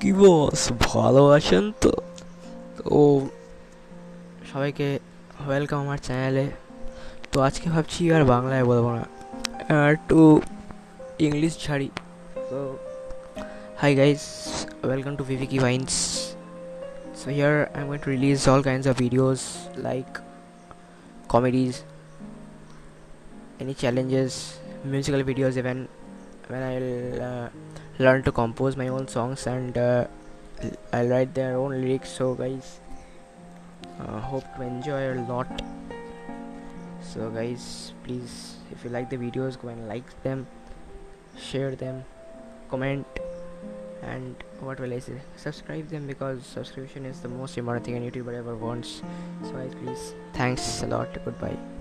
কি বস ভালো আছেন তো তো সবাইকে ওয়েলকাম আমার চ্যানেলে তো আজকে ভাবছি আর বাংলায় বলবো না আর একটু ইংলিশ ছাড়ি তো হাই গাইস ওয়েলকাম টু ভিভিকি vines so here i'm going to release all kinds of videos like comedies any challenges musical videos even when i'll uh, learn to compose my own songs and uh, i'll write their own lyrics so guys uh, hope to enjoy a lot so guys please if you like the videos go and like them share them comment and what will I say? Subscribe them because subscription is the most important thing a YouTuber ever wants. So guys, please, thanks a lot. Goodbye.